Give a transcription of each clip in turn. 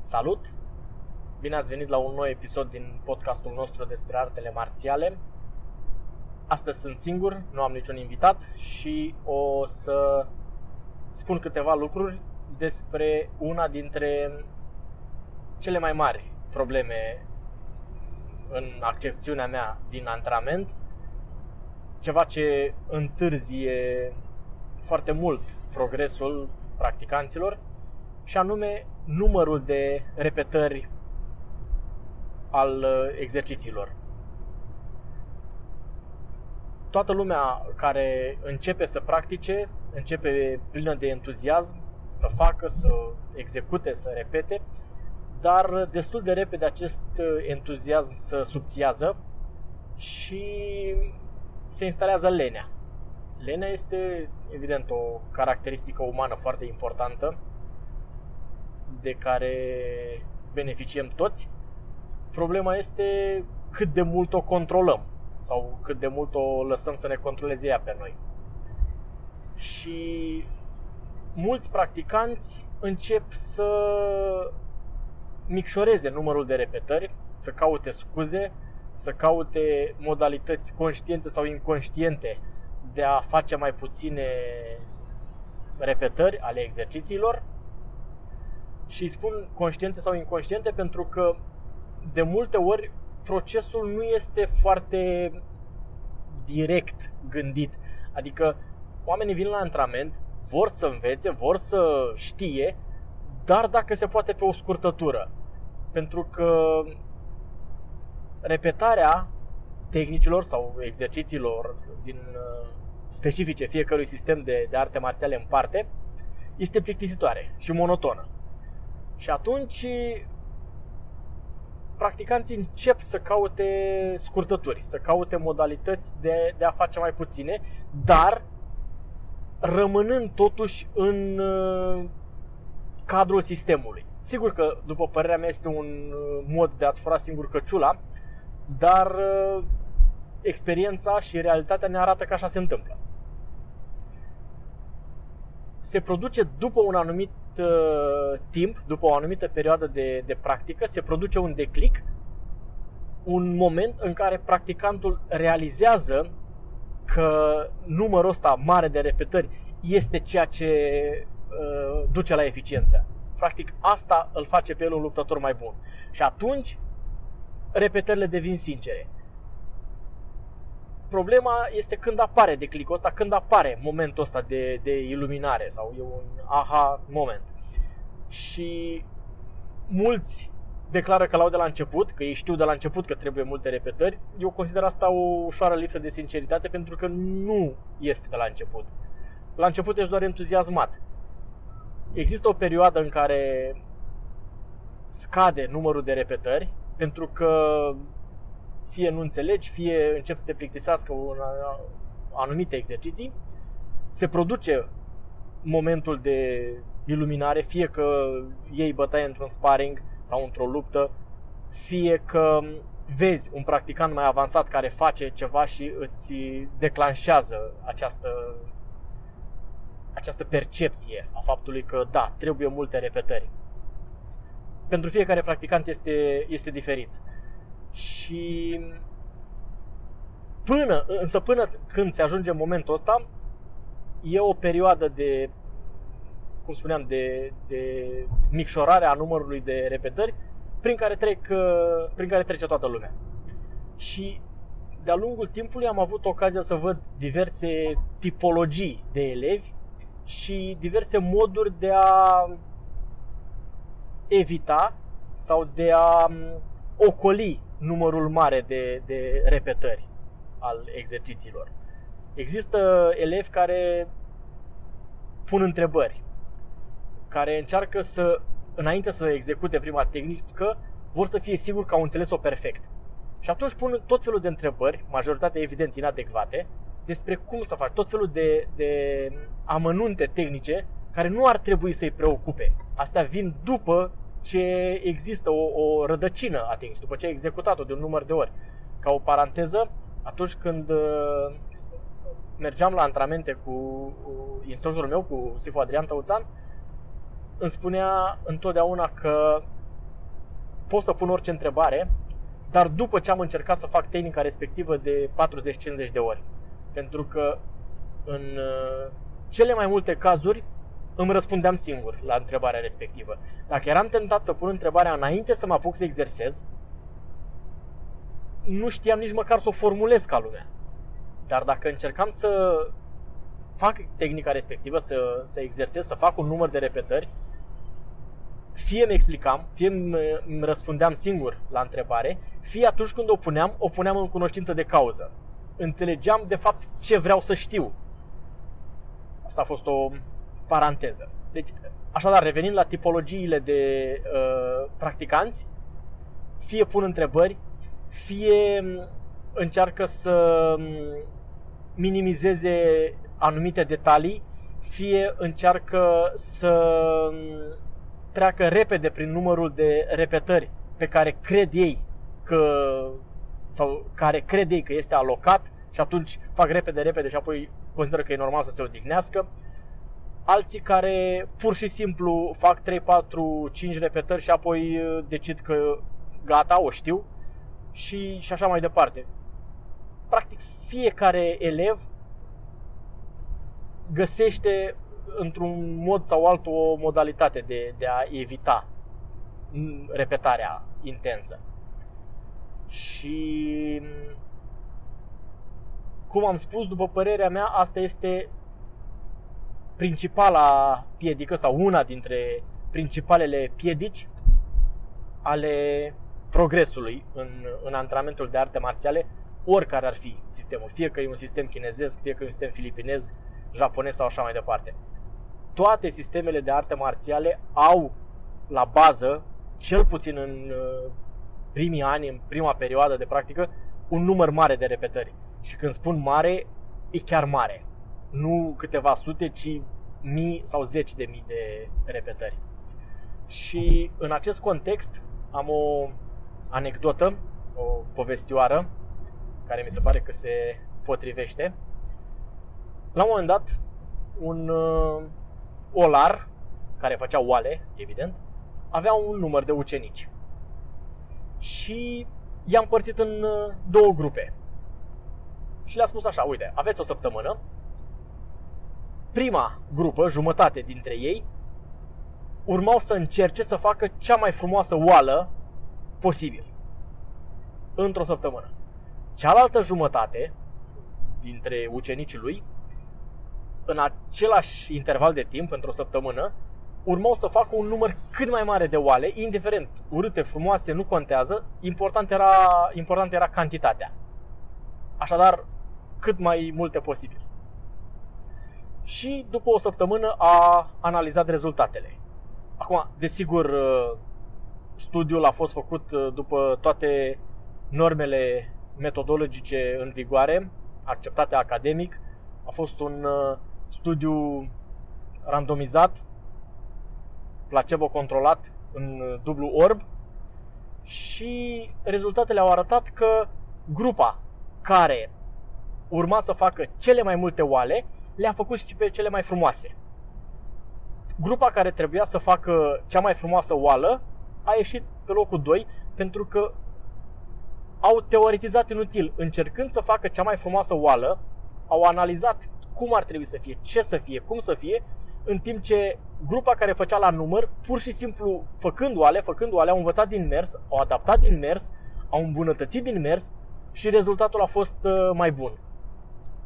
Salut! Bine ați venit la un nou episod din podcastul nostru despre artele marțiale. Astăzi sunt singur, nu am niciun invitat și o să spun câteva lucruri despre una dintre cele mai mari probleme în accepțiunea mea din antrenament, ceva ce întârzie foarte mult progresul practicanților și anume numărul de repetări al uh, exercițiilor. Toată lumea care începe să practice, începe plină de entuziasm să facă, să execute, să repete, dar destul de repede acest uh, entuziasm se subțiază și se instalează lenea. Lenea este, evident, o caracteristică umană foarte importantă de care beneficiem toți. Problema este cât de mult o controlăm sau cât de mult o lăsăm să ne controleze ea pe noi. Și mulți practicanți încep să micșoreze numărul de repetări, să caute scuze, să caute modalități conștiente sau inconștiente de a face mai puține repetări ale exercițiilor și spun conștiente sau inconștiente pentru că de multe ori procesul nu este foarte direct gândit. Adică oamenii vin la antrenament, vor să învețe, vor să știe, dar dacă se poate pe o scurtătură. Pentru că repetarea tehnicilor sau exercițiilor din uh, specifice fiecărui sistem de, de arte marțiale în parte este plictisitoare și monotonă. Și atunci practicanții încep să caute scurtături, să caute modalități de, de a face mai puține, dar rămânând totuși în uh, cadrul sistemului. Sigur că, după părerea mea, este un uh, mod de a-ți fura singur căciula, dar uh, experiența și realitatea ne arată că așa se întâmplă. Se produce după un anumit uh, timp, după o anumită perioadă de, de practică, se produce un declic, un moment în care practicantul realizează că numărul ăsta mare de repetări este ceea ce uh, duce la eficiență. Practic asta îl face pe el un luptător mai bun. Și atunci repetările devin sincere. Problema este când apare declicul ăsta, când apare momentul ăsta de, de iluminare sau e un aha moment. Și mulți declară că l-au de la început, că ei știu de la început că trebuie multe repetări. Eu consider asta o ușoară lipsă de sinceritate pentru că nu este de la început. La început ești doar entuziasmat. Există o perioadă în care scade numărul de repetări pentru că fie nu înțelegi, fie încep să te plictisească un, anumite exerciții, se produce momentul de iluminare, fie că iei bătaie într-un sparring sau într-o luptă, fie că vezi un practicant mai avansat care face ceva și îți declanșează această, această percepție a faptului că da, trebuie multe repetări. Pentru fiecare practicant este, este diferit. Și până, însă până când se ajunge momentul ăsta, e o perioadă de, cum spuneam, de, de micșorare a numărului de repetări prin care, trec, uh, prin care trece toată lumea. Și de-a lungul timpului am avut ocazia să văd diverse tipologii de elevi și diverse moduri de a evita sau de a um, ocoli numărul mare de, de repetări al exercițiilor. Există elevi care pun întrebări, care încearcă să, înainte să execute prima tehnică, vor să fie siguri că au înțeles-o perfect. Și atunci pun tot felul de întrebări, majoritatea evident inadecvate, despre cum să faci, tot felul de, de amănunte tehnice care nu ar trebui să-i preocupe. Astea vin după ce există o, o rădăcină a tehnicii, după ce ai executat-o de un număr de ori. Ca o paranteză, atunci când uh, mergeam la antrenamente cu instructorul meu, cu Sifu Adrian Tăuțan, îmi spunea întotdeauna că pot să pun orice întrebare, dar după ce am încercat să fac tehnica respectivă de 40-50 de ori. Pentru că în uh, cele mai multe cazuri îmi răspundeam singur la întrebarea respectivă. Dacă eram tentat să pun întrebarea înainte să mă apuc să exersez, nu știam nici măcar să o formulez ca lumea. Dar dacă încercam să fac tehnica respectivă, să, să exersez, să fac un număr de repetări, fie mi explicam, fie îmi răspundeam singur la întrebare, fie atunci când o puneam, o puneam în cunoștință de cauză. Înțelegeam de fapt ce vreau să știu. Asta a fost o paranteză. Deci, așadar, revenind la tipologiile de uh, practicanți, fie pun întrebări, fie încearcă să minimizeze anumite detalii, fie încearcă să treacă repede prin numărul de repetări pe care cred ei că sau care cred ei că este alocat și atunci fac repede, repede și apoi consideră că e normal să se odihnească. Alții care pur și simplu fac 3, 4, 5 repetări și apoi uh, decid că gata, o știu și, și așa mai departe. Practic fiecare elev găsește într-un mod sau altul o modalitate de, de a evita repetarea intensă. Și cum am spus, după părerea mea, asta este principala piedică sau una dintre principalele piedici ale progresului în, în antrenamentul de arte marțiale, oricare ar fi sistemul. Fie că e un sistem chinezesc, fie că e un sistem filipinez, japonez sau așa mai departe. Toate sistemele de arte marțiale au la bază, cel puțin în uh, primii ani, în prima perioadă de practică, un număr mare de repetări. Și când spun mare, e chiar mare. Nu câteva sute, ci mii sau zeci de mii de repetări. Și în acest context am o anecdotă, o povestioară, care mi se pare că se potrivește. La un moment dat, un uh, olar, care făcea oale, evident, avea un număr de ucenici. Și i-a împărțit în uh, două grupe. Și le-a spus așa, uite, aveți o săptămână, prima grupă, jumătate dintre ei, urmau să încerce să facă cea mai frumoasă oală posibil. Într-o săptămână. Cealaltă jumătate dintre ucenicii lui, în același interval de timp, într-o săptămână, urmau să facă un număr cât mai mare de oale, indiferent, urâte, frumoase, nu contează, important era, important era cantitatea. Așadar, cât mai multe posibil. Și după o săptămână a analizat rezultatele. Acum, desigur, studiul a fost făcut uh, după toate normele metodologice în vigoare, acceptate academic. A fost un uh, studiu randomizat, placebo controlat în uh, dublu orb și rezultatele au arătat că grupa care urma să facă cele mai multe oale le-a făcut și pe cele mai frumoase. Grupa care trebuia să facă cea mai frumoasă oală a ieșit pe locul 2 pentru că au teoretizat inutil. Încercând să facă cea mai frumoasă oală, au analizat cum ar trebui să fie, ce să fie, cum să fie, în timp ce grupa care făcea la număr, pur și simplu făcând oale, făcând oale, au învățat din mers, au adaptat din mers, au îmbunătățit din mers și rezultatul a fost uh, mai bun.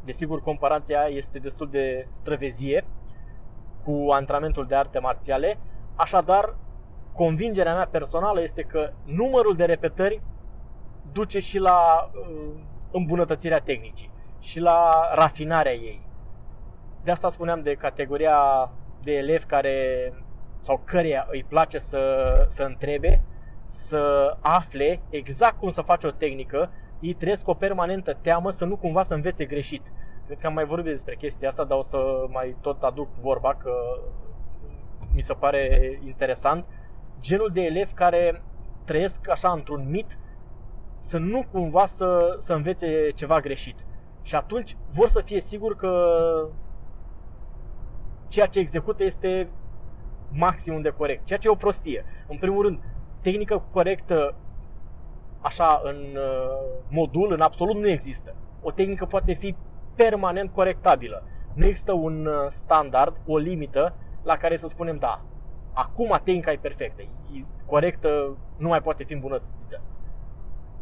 Desigur, comparația este destul de străvezie cu antrenamentul de arte marțiale, așadar, convingerea mea personală este că numărul de repetări duce și la uh, îmbunătățirea tehnicii și la rafinarea ei. De asta spuneam de categoria de elevi care sau căreia îi place să, să întrebe, să afle exact cum să faci o tehnică, ei trăiesc o permanentă teamă să nu cumva să învețe greșit. Cred că am mai vorbit despre chestia asta, dar o să mai tot aduc vorba că mi se pare interesant. Genul de elevi care trăiesc așa într-un mit să nu cumva să, să învețe ceva greșit. Și atunci vor să fie sigur că ceea ce execută este maximum de corect, ceea ce e o prostie. În primul rând, tehnică corectă așa în uh, modul, în absolut nu există. O tehnică poate fi permanent corectabilă. Nu există un uh, standard, o limită la care să spunem da, acum tehnica e perfectă, e corectă, nu mai poate fi îmbunătățită.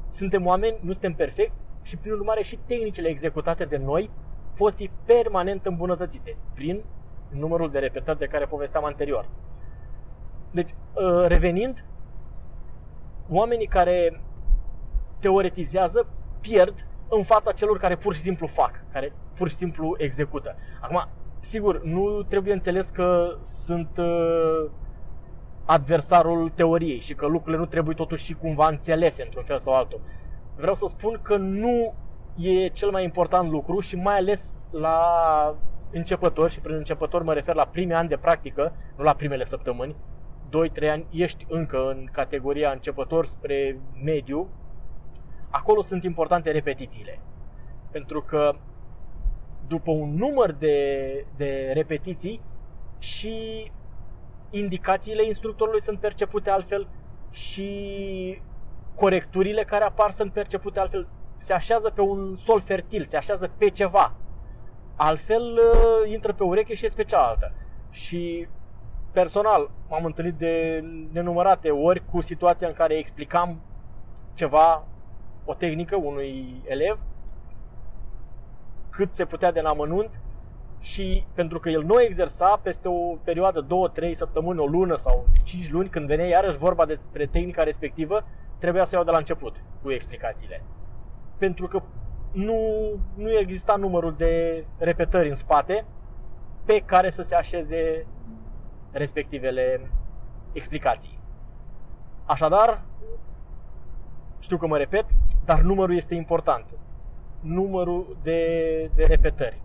Suntem oameni, nu suntem perfecți și prin urmare și tehnicile executate de noi pot fi permanent îmbunătățite prin numărul de repetări de care povesteam anterior. Deci, uh, revenind, oamenii care teoretizează pierd în fața celor care pur și simplu fac, care pur și simplu execută. Acum, sigur, nu trebuie înțeles că sunt uh, adversarul teoriei și că lucrurile nu trebuie totuși și cumva înțelese într-un fel sau altul. Vreau să spun că nu e cel mai important lucru și mai ales la începători și prin începător mă refer la primii ani de practică, nu la primele săptămâni, 2-3 ani ești încă în categoria începător spre mediu, acolo sunt importante repetițiile. Pentru că după un număr de, de repetiții și indicațiile instructorului sunt percepute altfel și corecturile care apar sunt percepute altfel. Se așează pe un sol fertil, se așează pe ceva. Altfel uh, intră pe ureche și este pe cealaltă. Și personal m-am întâlnit de nenumărate ori cu situația în care explicam ceva, o tehnică unui elev cât se putea de în amănunt și pentru că el nu exersa peste o perioadă 2-3 săptămâni, o lună sau 5 luni, când venea iarăși vorba despre tehnica respectivă, trebuia să iau de la început cu explicațiile. Pentru că nu, nu exista numărul de repetări în spate pe care să se așeze respectivele explicații. Așadar, știu că mă repet, dar numărul este important. Numărul de, de repetări.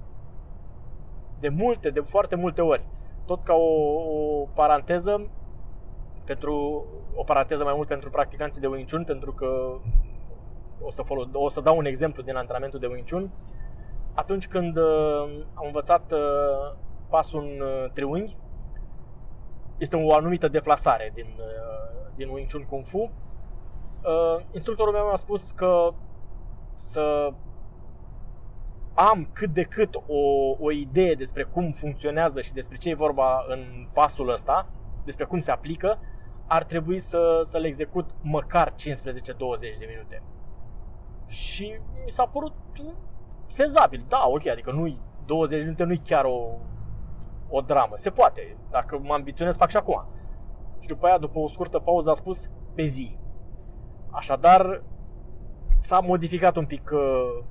De multe, de foarte multe ori. Tot ca o, o paranteză, pentru o paranteză mai mult pentru practicanții de Wing Chun, pentru că o să, folos, o să dau un exemplu din antrenamentul de Wing Chun. Atunci când uh, am învățat uh, pasul în uh, triunghi, este o anumită deplasare din, uh, din Wing Chun Kung Fu. Uh, instructorul meu mi-a spus că să am cât de cât o, o idee despre cum funcționează și despre ce e vorba în pasul ăsta, despre cum se aplică, ar trebui să, să le execut măcar 15-20 de minute. Și mi s-a părut fezabil, da, ok, adică nu 20 de minute nu-i chiar o, o dramă, se poate, dacă mă ambiționez fac și acum. Și după aia, după o scurtă pauză, a spus pe zi. Așadar, s-a modificat un pic uh,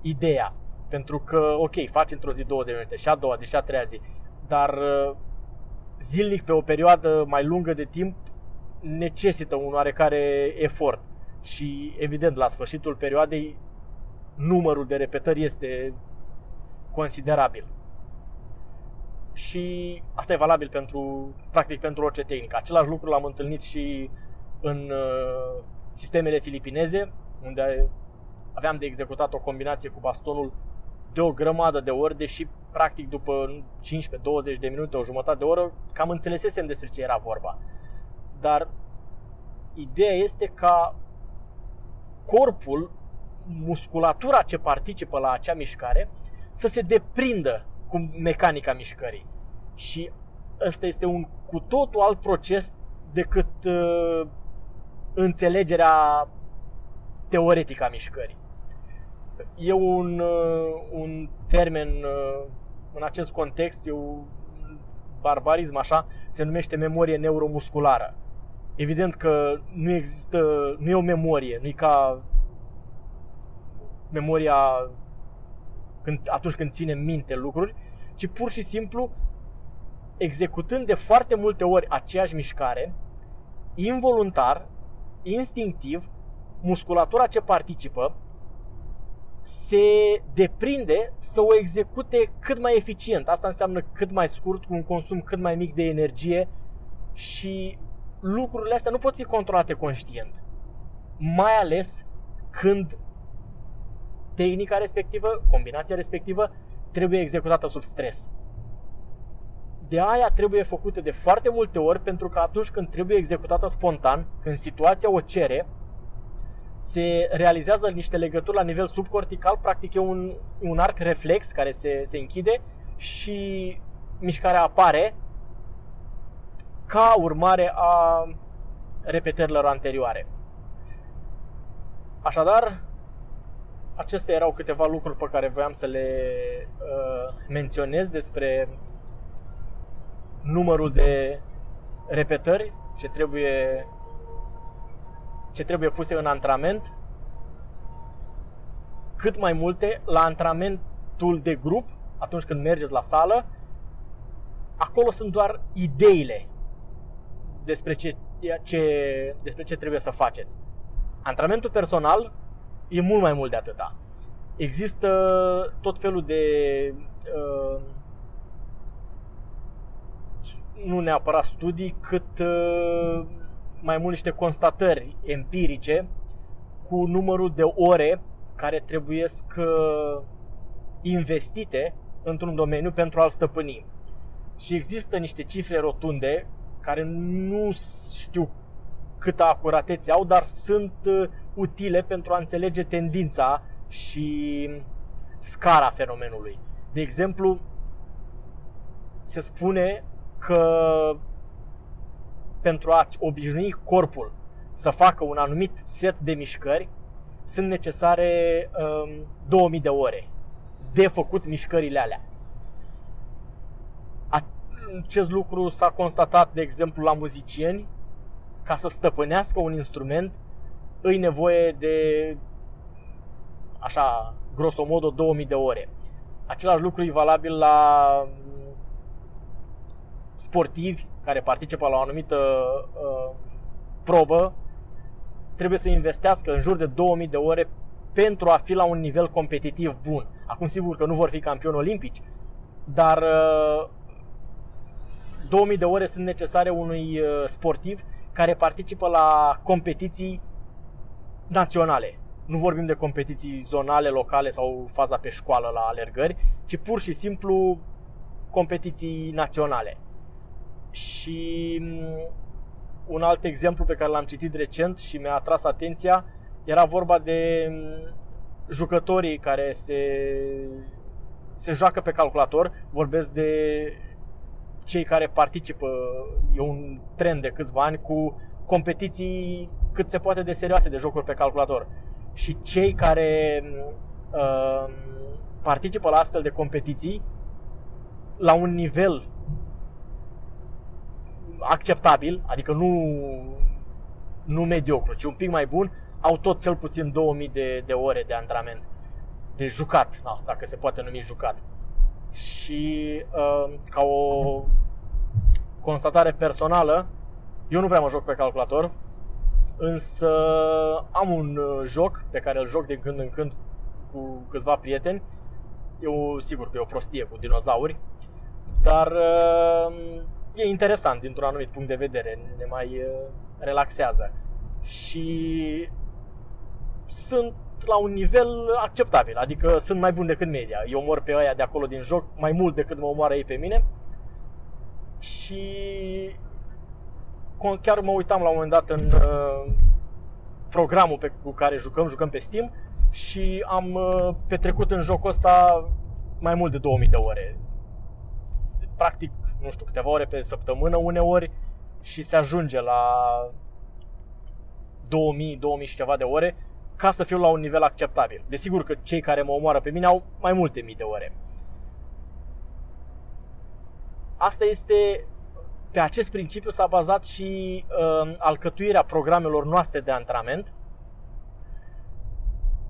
ideea. Pentru că, ok, faci într-o zi 20 minute, și a doua zi, și a treia zi, dar uh, zilnic pe o perioadă mai lungă de timp necesită un oarecare efort. Și evident, la sfârșitul perioadei, numărul de repetări este considerabil. Și asta e valabil pentru, practic, pentru orice tehnică. Același lucru l-am întâlnit și în uh, sistemele filipineze, unde aveam de executat o combinație cu bastonul de o grămadă de ori, deși practic după 15-20 de minute, o jumătate de oră, cam înțelesesem despre ce era vorba. Dar ideea este ca corpul, musculatura ce participă la acea mișcare, să se deprindă cu mecanica mișcării. Și ăsta este un cu totul alt proces decât uh, înțelegerea teoretică a mișcării. E un, uh, un termen uh, în acest context, e un barbarism așa, se numește memorie neuromusculară. Evident că nu există, nu e o memorie, nu e ca memoria când, atunci când ținem minte lucruri, ci pur și simplu executând de foarte multe ori aceeași mișcare, involuntar, instinctiv, musculatura ce participă se deprinde să o execute cât mai eficient. Asta înseamnă cât mai scurt, cu un consum cât mai mic de energie și lucrurile astea nu pot fi controlate conștient. Mai ales când tehnica respectivă, combinația respectivă, trebuie executată sub stres. De aia trebuie făcută de foarte multe ori pentru că atunci când trebuie executată spontan, când situația o cere, se realizează niște legături la nivel subcortical, practic e un, un arc reflex care se, se închide și mișcarea apare ca urmare a repetărilor anterioare. Așadar, acestea erau câteva lucruri pe care voiam să le uh, menționez despre numărul de repetări ce trebuie ce trebuie puse în antrenament, cât mai multe la antrenamentul de grup, atunci când mergeți la sală, acolo sunt doar ideile despre ce, ce, despre ce trebuie să faceți. Antrenamentul personal e mult mai mult de atâta. Există tot felul de uh, nu neapărat studii, cât uh, mai mult niște constatări empirice cu numărul de ore care trebuie uh, investite într-un domeniu pentru a-l stăpâni. Și există niște cifre rotunde care nu știu câtă acuratețe au, dar sunt uh, utile pentru a înțelege tendința și scara fenomenului. De exemplu, se spune că pentru a-ți obișnui corpul să facă un anumit set de mișcări, sunt necesare um, 2000 de ore de făcut mișcările alea. Acest lucru s-a constatat, de exemplu, la muzicieni. Ca să stăpânească un instrument, îi nevoie de, așa, grosomodo, 2000 de ore. Același lucru e valabil la sportivi care participă la o anumită uh, probă trebuie să investească în jur de 2000 de ore pentru a fi la un nivel competitiv bun. Acum sigur că nu vor fi campioni olimpici, dar uh, 2000 de ore sunt necesare unui uh, sportiv care participă la competiții naționale. Nu vorbim de competiții zonale, locale sau faza pe școală la alergări, ci pur și simplu competiții naționale. Și mm, un alt exemplu pe care l-am citit recent și mi-a atras atenția era vorba de mm, jucătorii care se, se joacă pe calculator. Vorbesc de cei care participă, e un trend de câțiva ani, cu competiții cât se poate de serioase de jocuri pe calculator. Și cei care uh, participă la astfel de competiții la un nivel acceptabil, adică nu, nu mediocru, ci un pic mai bun, au tot cel puțin 2000 de, de ore de antrenament, de jucat, da, dacă se poate numi jucat. Și uh, ca o constatare personală, eu nu prea mă joc pe calculator, însă am un uh, joc pe care îl joc de când în când cu câțiva prieteni. Eu sigur că e o prostie cu dinozauri, dar uh, e interesant dintr-un anumit punct de vedere, ne mai uh, relaxează. Și sunt la un nivel acceptabil, adică sunt mai bun decât media. Eu omor pe aia de acolo din joc mai mult decât mă omoară ei pe mine. Și chiar mă uitam la un moment dat în uh, programul pe, cu care jucăm, jucăm pe Steam și am uh, petrecut în jocul ăsta mai mult de 2000 de ore. Practic, nu știu, câteva ore pe săptămână uneori și se ajunge la 2000, 2000 și ceva de ore ca să fiu la un nivel acceptabil. Desigur că cei care mă omoară pe mine au mai multe mii de ore. Asta este pe acest principiu s-a bazat și uh, alcătuirea programelor noastre de antrenament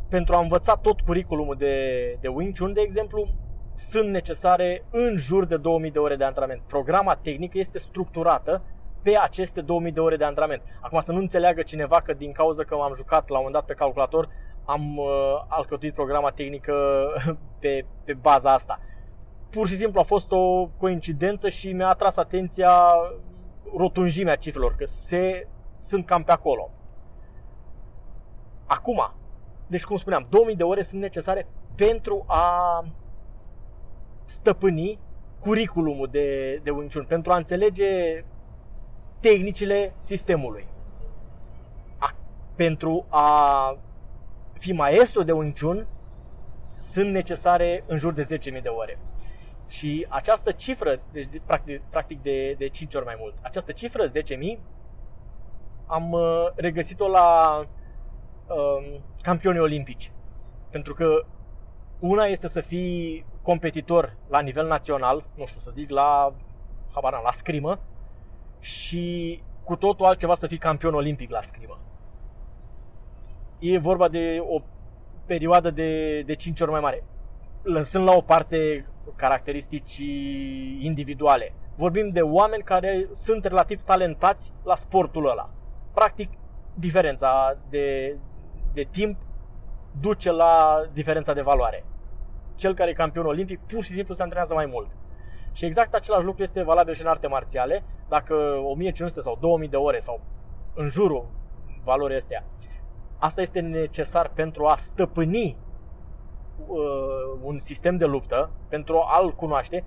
pentru a învăța tot curiculumul de, de Wing Chun, de exemplu, sunt necesare în jur de 2000 de ore de antrenament. Programa tehnică este structurată pe aceste 2000 de ore de antrenament. Acum să nu înțeleagă cineva că din cauza că am jucat la un moment dat pe calculator, am uh, alcătuit programa tehnică pe, pe baza asta. Pur și simplu a fost o coincidență și mi-a atras atenția rotunjimea cifrelor, că se, sunt cam pe acolo. Acum, deci cum spuneam, 2000 de ore sunt necesare pentru a stăpâni curiculumul de, de Wing Chun, pentru a înțelege tehnicile sistemului. A, pentru a fi maestru de Wing Chun sunt necesare în jur de 10.000 de ore. Și această cifră, deci practic, practic de, de 5 ori mai mult, această cifră, 10.000, am uh, regăsit-o la um, campioni olimpici. Pentru că una este să fii competitor la nivel național, nu știu, să zic la habar la scrimă și cu totul altceva să fii campion olimpic la scrimă. E vorba de o perioadă de, de 5 ori mai mare. Lăsând la o parte caracteristici individuale. Vorbim de oameni care sunt relativ talentați la sportul ăla. Practic, diferența de, de timp duce la diferența de valoare. Cel care e campion olimpic pur și simplu se antrenează mai mult. Și exact același lucru este valabil și în arte marțiale. Dacă 1500 sau 2000 de ore sau în jurul valorii astea, asta este necesar pentru a stăpâni uh, un sistem de luptă, pentru a-l cunoaște,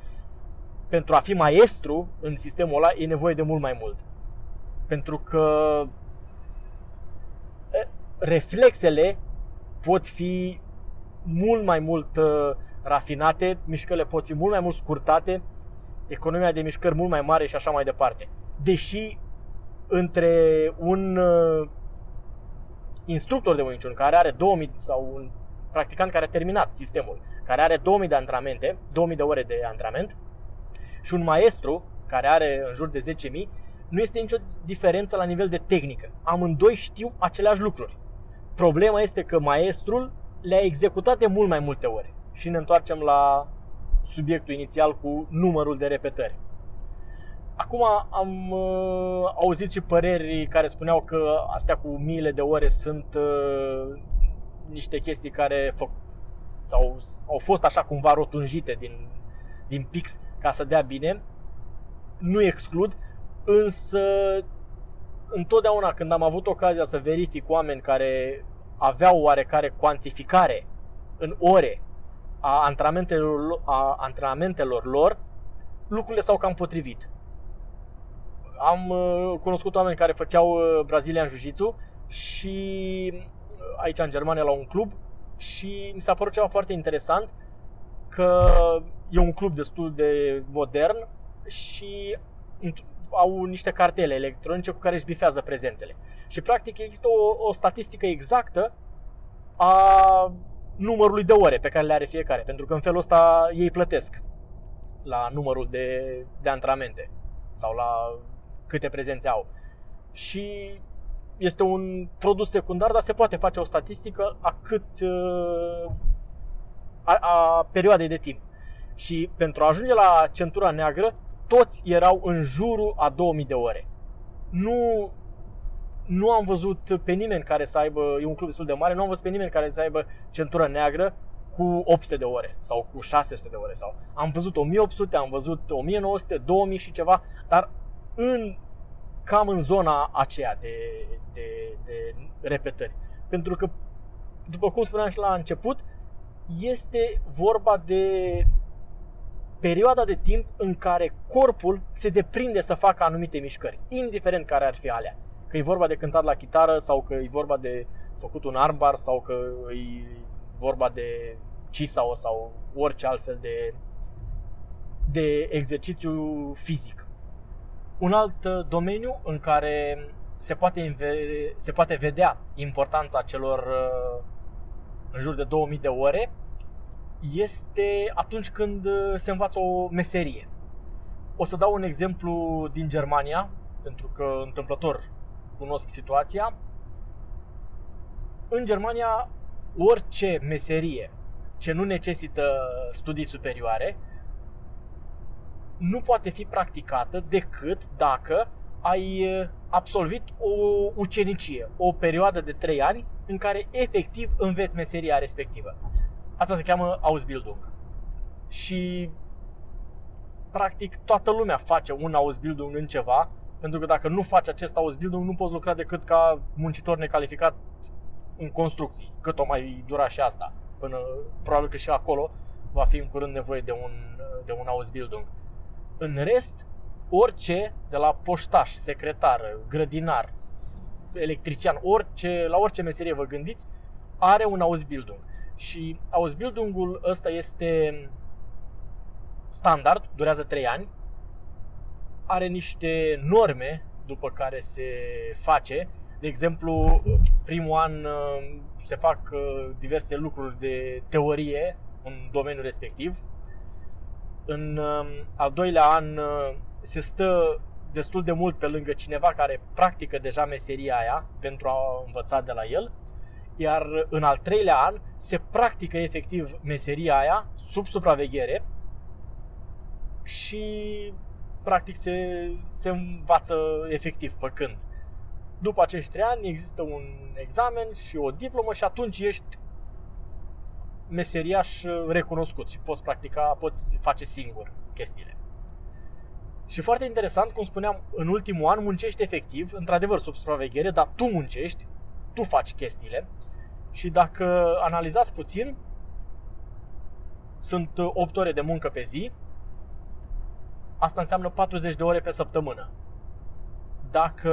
pentru a fi maestru în sistemul ăla, e nevoie de mult mai mult. Pentru că reflexele pot fi mult mai mult uh, rafinate, mișcările pot fi mult mai mult scurtate, economia de mișcări mult mai mare și așa mai departe. Deși între un uh, instructor de Wing Chun care are 2000 sau un practicant care a terminat sistemul, care are 2000 de antrenamente, 2000 de ore de antrenament și un maestru care are în jur de 10.000, nu este nicio diferență la nivel de tehnică. Amândoi știu aceleași lucruri. Problema este că maestrul le-a executat de mult mai multe ori. Și ne întoarcem la subiectul inițial cu numărul de repetări. Acum am uh, auzit și păreri care spuneau că astea cu miile de ore sunt uh, niște chestii care fă, sau au fost așa cumva rotunjite din, din pix ca să dea bine. Nu exclud, însă întotdeauna când am avut ocazia să verific oameni care aveau oarecare cuantificare în ore a antrenamentelor, a antrenamentelor lor, lucrurile s-au cam potrivit. Am uh, cunoscut oameni care făceau uh, Brazilian Jiu-Jitsu și uh, aici în Germania la un club și mi s-a părut ceva foarte interesant că e un club destul de modern și au niște cartele electronice cu care își bifează prezențele. Și practic există o, o statistică exactă a numărului de ore pe care le are fiecare, pentru că în felul ăsta ei plătesc la numărul de, de antrenamente sau la câte prezențe au. Și este un produs secundar, dar se poate face o statistică a cât a, a perioadei de timp. Și pentru a ajunge la centura neagră, toți erau în jurul a 2000 de ore. Nu, nu am văzut pe nimeni care să aibă, e un club destul de mare, nu am văzut pe nimeni care să aibă centură neagră cu 800 de ore sau cu 600 de ore sau am văzut 1800, am văzut 1900, 2000 și ceva, dar în cam în zona aceea de, de, de repetări. Pentru că, după cum spuneam și la început, este vorba de perioada de timp în care corpul se deprinde să facă anumite mișcări, indiferent care ar fi alea. Că e vorba de cântat la chitară sau că e vorba de făcut un armbar sau că e vorba de CISAO sau orice altfel de, de exercițiu fizic. Un alt uh, domeniu în care se poate, se poate vedea importanța celor uh, în jur de 2000 de ore este atunci când uh, se învață o meserie. O să dau un exemplu din Germania, pentru că întâmplător cunosc situația. În Germania, orice meserie ce nu necesită studii superioare nu poate fi practicată decât dacă ai uh, absolvit o ucenicie, o perioadă de 3 ani în care efectiv înveți meseria respectivă. Asta se cheamă Ausbildung. Și practic toată lumea face un Ausbildung în ceva, pentru că dacă nu faci acest Ausbildung nu poți lucra decât ca muncitor necalificat în construcții. Cât o mai dura și asta. Până probabil că și acolo va fi în curând nevoie de un, de un Ausbildung. În rest, orice, de la poștaș, secretar, grădinar, electrician, orice, la orice meserie vă gândiți, are un Ausbildung. Și Ausbildungul ăsta este standard, durează 3 ani, are niște norme după care se face. De exemplu, primul an uh, se fac uh, diverse lucruri de teorie în domeniul respectiv. În um, al doilea an uh, se stă destul de mult pe lângă cineva care practică deja meseria aia pentru a învăța de la el. Iar în al treilea an se practică efectiv meseria aia sub supraveghere și practic se, se învață efectiv făcând. După acești trei ani există un examen și o diplomă și atunci ești meseriaș recunoscut și poți practica, poți face singur chestiile. Și foarte interesant, cum spuneam, în ultimul an muncești efectiv, într-adevăr sub supraveghere, dar tu muncești, tu faci chestiile și dacă analizați puțin, sunt 8 ore de muncă pe zi, asta înseamnă 40 de ore pe săptămână. Dacă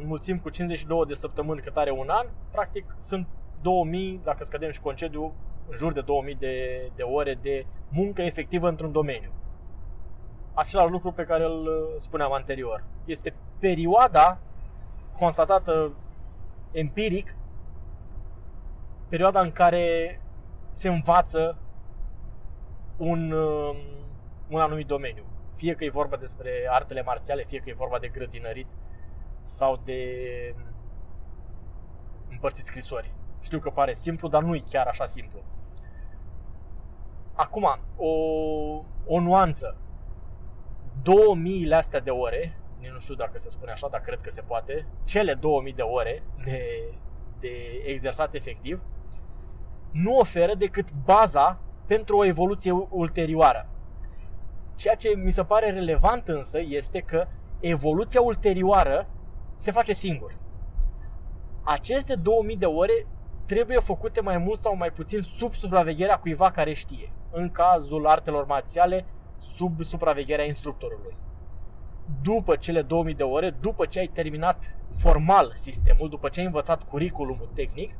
înmulțim cu 52 de săptămâni cât are un an, practic sunt 2000, dacă scădem și concediu, în jur de 2000 de, de ore de muncă efectivă într-un domeniu același lucru pe care îl uh, spuneam anterior. Este perioada constatată empiric, perioada în care se învață un, um, un anumit domeniu. Fie că e vorba despre artele marțiale, fie că e vorba de grădinărit sau de împărțit scrisori. Știu că pare simplu, dar nu e chiar așa simplu. Acum, o, o nuanță 2000 astea de ore, nici nu știu dacă se spune așa, dar cred că se poate, cele 2000 de ore de, de exersat efectiv, nu oferă decât baza pentru o evoluție ulterioară. Ceea ce mi se pare relevant însă este că evoluția ulterioară se face singur. Aceste 2000 de ore trebuie făcute mai mult sau mai puțin sub supravegherea cuiva care știe. În cazul artelor marțiale, sub supravegherea instructorului. După cele 2000 de ore, după ce ai terminat formal sistemul, după ce ai învățat curriculumul tehnic,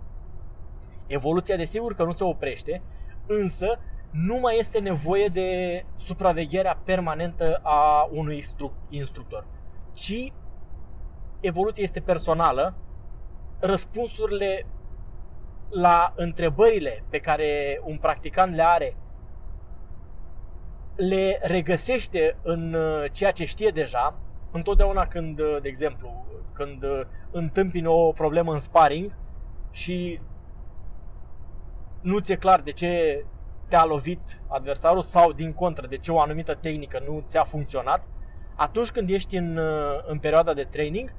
evoluția desigur că nu se oprește, însă nu mai este nevoie de supravegherea permanentă a unui instructor, ci evoluția este personală, răspunsurile la întrebările pe care un practicant le are le regăsește în uh, ceea ce știe deja, întotdeauna când, uh, de exemplu, când uh, întâmpini o problemă în sparring și nu ți-e clar de ce te-a lovit adversarul sau din contră de ce o anumită tehnică nu ți-a funcționat, atunci când ești în, în perioada de training,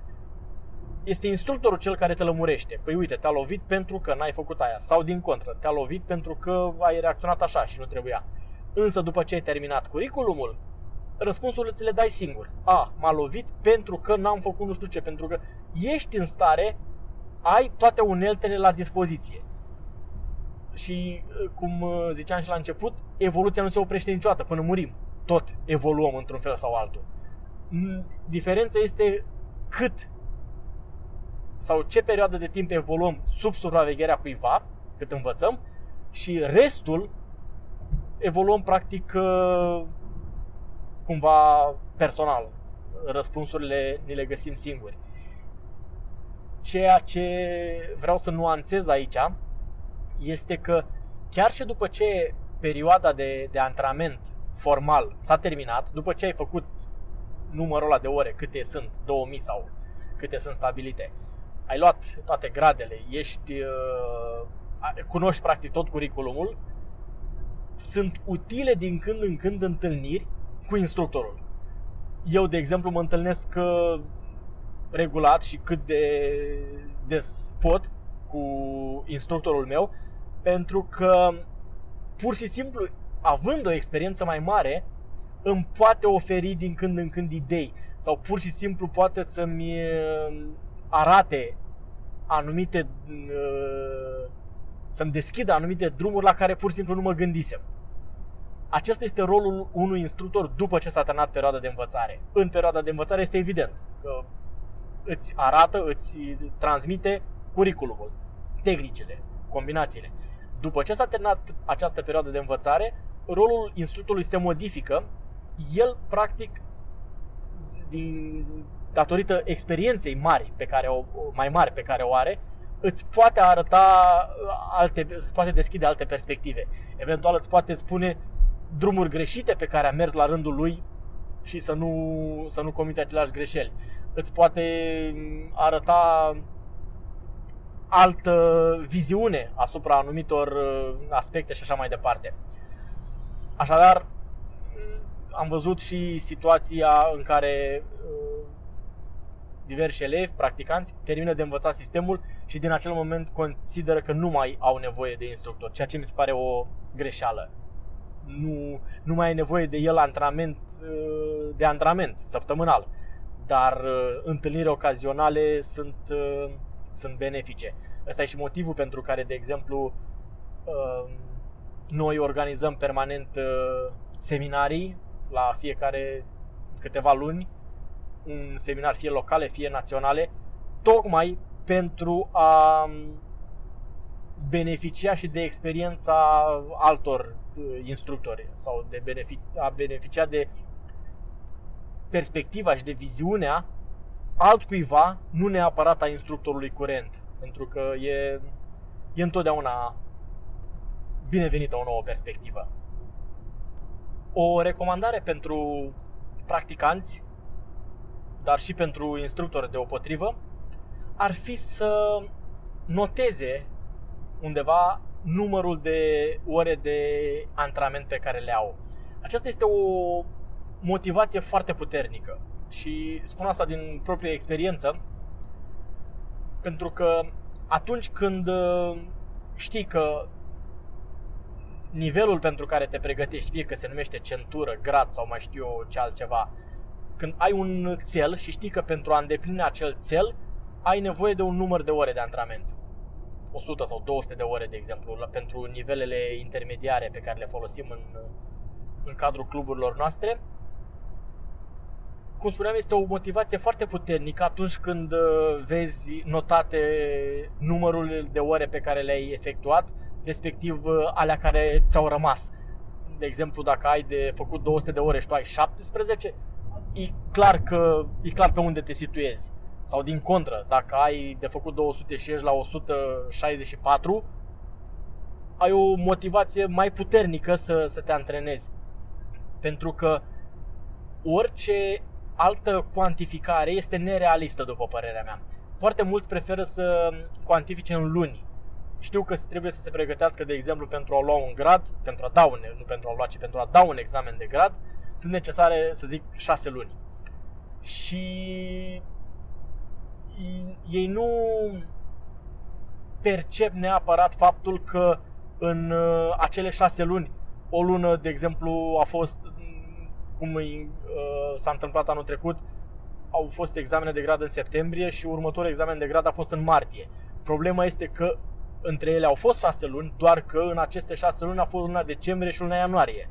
este instructorul cel care te lămurește. Păi uite, te-a lovit pentru că n-ai făcut aia. Sau din contră, te-a lovit pentru că ai reacționat așa și nu trebuia. Însă după ce ai terminat curriculumul, răspunsul ți le dai singur. A, m-a lovit pentru că n-am făcut nu știu ce, pentru că ești în stare, ai toate uneltele la dispoziție. Și cum uh, ziceam și la început, evoluția nu se oprește niciodată până murim. Tot evoluăm într-un fel sau altul. Diferența este cât sau ce perioadă de timp evoluăm sub supravegherea cuiva, cât învățăm, și restul evoluăm practic uh, cumva personal. Răspunsurile ni le găsim singuri. Ceea ce vreau să nuanțez aici este că chiar și după ce perioada de, de antrenament formal s-a terminat, după ce ai făcut numărul ăla de ore, câte sunt, 2000 sau câte sunt stabilite, ai luat toate gradele, ești, uh, cunoști practic tot curiculumul, sunt utile din când în când întâlniri cu instructorul. Eu, de exemplu, mă întâlnesc uh, regulat și cât de des pot cu instructorul meu, pentru că pur și simplu, având o experiență mai mare, îmi poate oferi din când în când idei sau pur și simplu poate să-mi uh, arate anumite uh, să-mi deschidă anumite drumuri la care pur și simplu nu mă gândisem. Acesta este rolul unui instructor după ce s-a terminat perioada de învățare. În perioada de învățare este evident că îți arată, îți transmite curriculumul, tehnicile, combinațiile. După ce s-a terminat această perioadă de învățare, rolul instructorului se modifică. El, practic, din, datorită experienței mari pe care o, mai mari pe care o are, îți poate arăta alte, îți poate deschide alte perspective. Eventual îți poate spune drumuri greșite pe care a mers la rândul lui și să nu, să nu comiți aceleași greșeli. Îți poate arăta altă viziune asupra anumitor uh, aspecte și așa mai departe. Așadar, am văzut și situația în care uh, diversi elevi, practicanți, termină de învățat sistemul și din acel moment consideră că nu mai au nevoie de instructor, ceea ce mi se pare o greșeală. Nu, nu mai ai nevoie de el antrenament uh, de antrenament săptămânal, dar întâlniri ocazionale sunt sunt benefice. Ăsta e și motivul pentru care, de exemplu, uh, noi organizăm permanent uh, seminarii la fiecare câteva luni, un seminar fie locale, fie naționale, tocmai pentru a beneficia și de experiența altor uh, instructori sau de benefic- a beneficia de perspectiva și de viziunea altcuiva, nu neapărat a instructorului curent. Pentru că e, e întotdeauna binevenită o nouă perspectivă. O recomandare pentru practicanți, dar și pentru instructori deopotrivă, ar fi să noteze undeva numărul de ore de antrenament pe care le au. Aceasta este o motivație foarte puternică și spun asta din proprie experiență, pentru că atunci când uh, știi că nivelul pentru care te pregătești, fie că se numește centură, grad sau mai știu eu ce altceva, când ai un cel și știi că pentru a îndeplini acel cel ai nevoie de un număr de ore de antrenament. 100 sau 200 de ore, de exemplu, pentru nivelele intermediare pe care le folosim în, în cadrul cluburilor noastre, cum spuneam, este o motivație foarte puternică atunci când uh, vezi notate numărul de ore pe care le-ai efectuat, respectiv uh, alea care ți-au rămas. De exemplu, dacă ai de făcut 200 de ore și tu ai 17, e clar că e clar pe unde te situezi. Sau din contră, dacă ai de făcut 200 și ești la 164, ai o motivație mai puternică să, să te antrenezi. Pentru că orice altă cuantificare este nerealistă, după părerea mea. Foarte mulți preferă să cuantifice în luni. Știu că trebuie să se pregătească, de exemplu, pentru a lua un grad, pentru a da un, nu pentru a lua, ci pentru a da un examen de grad, sunt necesare, să zic, șase luni. Și ei nu percep neapărat faptul că în uh, acele șase luni, o lună, de exemplu, a fost cum îi, uh, s-a întâmplat anul trecut, au fost examene de grad în septembrie și următorul examen de grad a fost în martie. Problema este că între ele au fost șase luni, doar că în aceste șase luni a fost luna decembrie și luna ianuarie.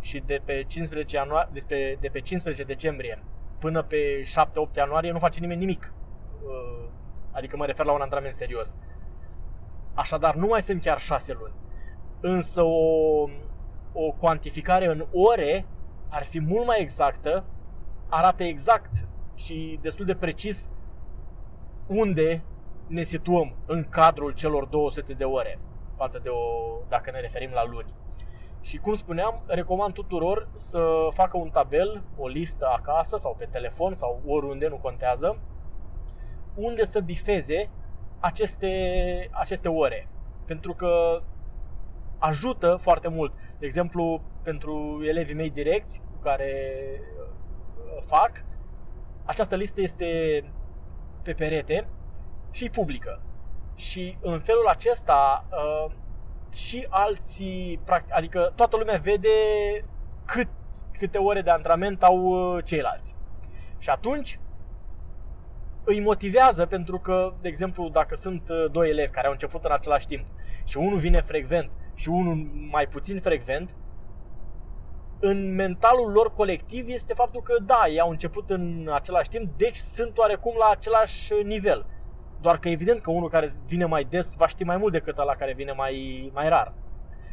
Și de pe 15, ianuarie, de, de pe 15 decembrie până pe 7-8 ianuarie nu face nimeni nimic. Uh, adică mă refer la un antrenament serios. Așadar, nu mai sunt chiar șase luni. Însă o o cuantificare în ore ar fi mult mai exactă, arată exact și destul de precis unde ne situăm în cadrul celor 200 de ore față de o, dacă ne referim la luni. Și cum spuneam, recomand tuturor să facă un tabel, o listă acasă sau pe telefon sau oriunde, nu contează, unde să bifeze aceste, aceste ore. Pentru că ajută foarte mult. De exemplu, pentru elevii mei direcți cu care uh, fac, această listă este pe perete și publică. Și în felul acesta uh, și alții, adică toată lumea vede cât, câte ore de antrenament au uh, ceilalți. Și atunci îi motivează pentru că, de exemplu, dacă sunt uh, doi elevi care au început în același timp și unul vine frecvent și unul mai puțin frecvent, în mentalul lor colectiv este faptul că da, ei au început în același timp, deci sunt oarecum la același nivel. Doar că evident că unul care vine mai des va ști mai mult decât ăla care vine mai, mai rar.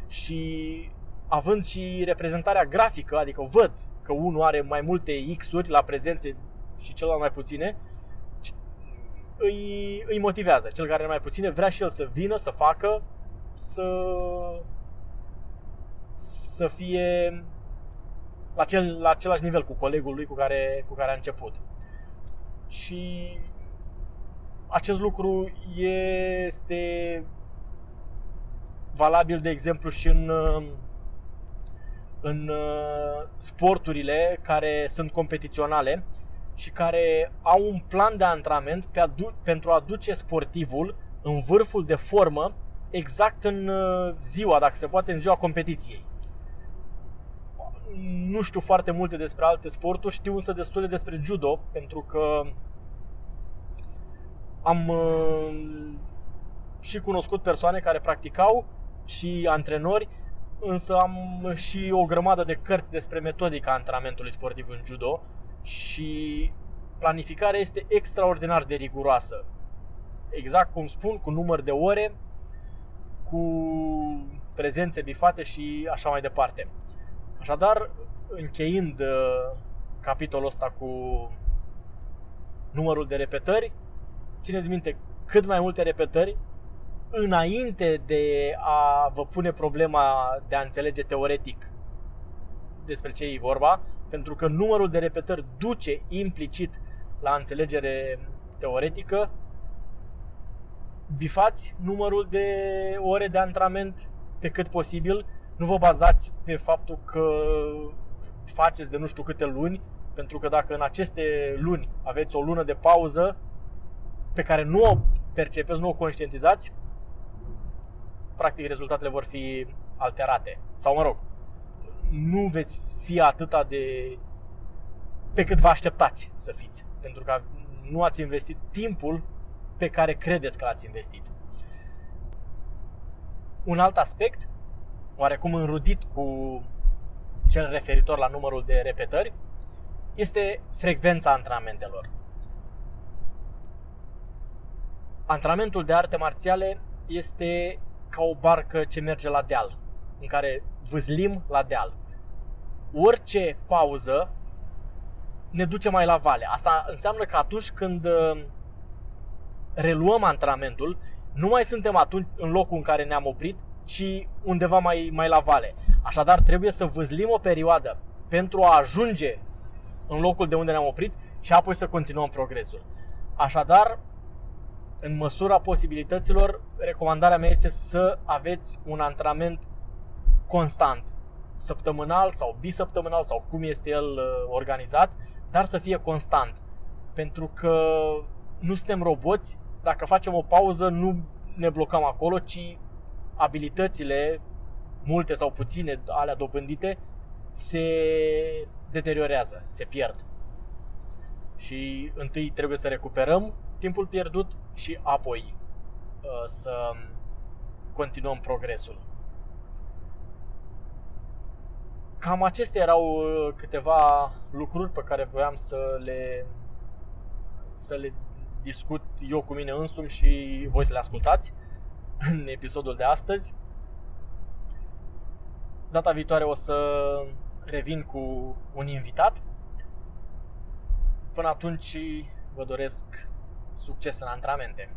Și având și reprezentarea grafică, adică văd că unul are mai multe X-uri la prezențe și celălalt mai puține, îi, îi motivează. Cel care are mai puține vrea și el să vină, să facă, să, să fie la, cel, la același nivel cu colegul lui cu care, cu care a început. Și acest lucru este valabil, de exemplu, și în, în sporturile care sunt competiționale și care au un plan de antrenament pe adu- pentru a duce sportivul în vârful de formă exact în ziua, dacă se poate, în ziua competiției. Nu știu foarte multe despre alte sporturi, știu însă destule despre judo, pentru că am uh, și cunoscut persoane care practicau și antrenori, însă am și o grămadă de cărți despre metodica antrenamentului sportiv în judo și planificarea este extraordinar de riguroasă. Exact cum spun, cu număr de ore, cu prezențe bifate și așa mai departe. Așadar, încheind uh, capitolul ăsta cu numărul de repetări, țineți minte cât mai multe repetări înainte de a vă pune problema de a înțelege teoretic despre ce e vorba, pentru că numărul de repetări duce implicit la înțelegere teoretică. Bifați numărul de ore de antrenament pe cât posibil. Nu vă bazați pe faptul că faceți de nu știu câte luni, pentru că dacă în aceste luni aveți o lună de pauză, pe care nu o percepeți, nu o conștientizați, practic rezultatele vor fi alterate. Sau mă rog, nu veți fi atâta de pe cât vă așteptați să fiți. Pentru că nu ați investit timpul pe care credeți că l-ați investit. Un alt aspect, oarecum înrudit cu cel referitor la numărul de repetări, este frecvența antrenamentelor. Antrenamentul de arte marțiale este ca o barcă ce merge la deal, în care vâzlim la deal. Orice pauză ne duce mai la vale. Asta înseamnă că atunci când uh, reluăm antrenamentul, nu mai suntem atunci în locul în care ne-am oprit, ci undeva mai, mai la vale. Așadar, trebuie să vâzlim o perioadă pentru a ajunge în locul de unde ne-am oprit și apoi să continuăm progresul. Așadar, în măsura posibilităților, recomandarea mea este să aveți un antrenament constant, săptămânal sau bisăptămânal sau cum este el uh, organizat, dar să fie constant. Pentru că nu suntem roboți, dacă facem o pauză nu ne blocăm acolo, ci abilitățile, multe sau puține, alea dobândite, se deteriorează, se pierd. Și întâi trebuie să recuperăm timpul pierdut și apoi uh, să continuăm progresul. Cam acestea erau uh, câteva lucruri pe care voiam să le să le discut eu cu mine însumi și voi să le ascultați în episodul de astăzi. Data viitoare o să revin cu un invitat. Până atunci vă doresc succes în antrenamente.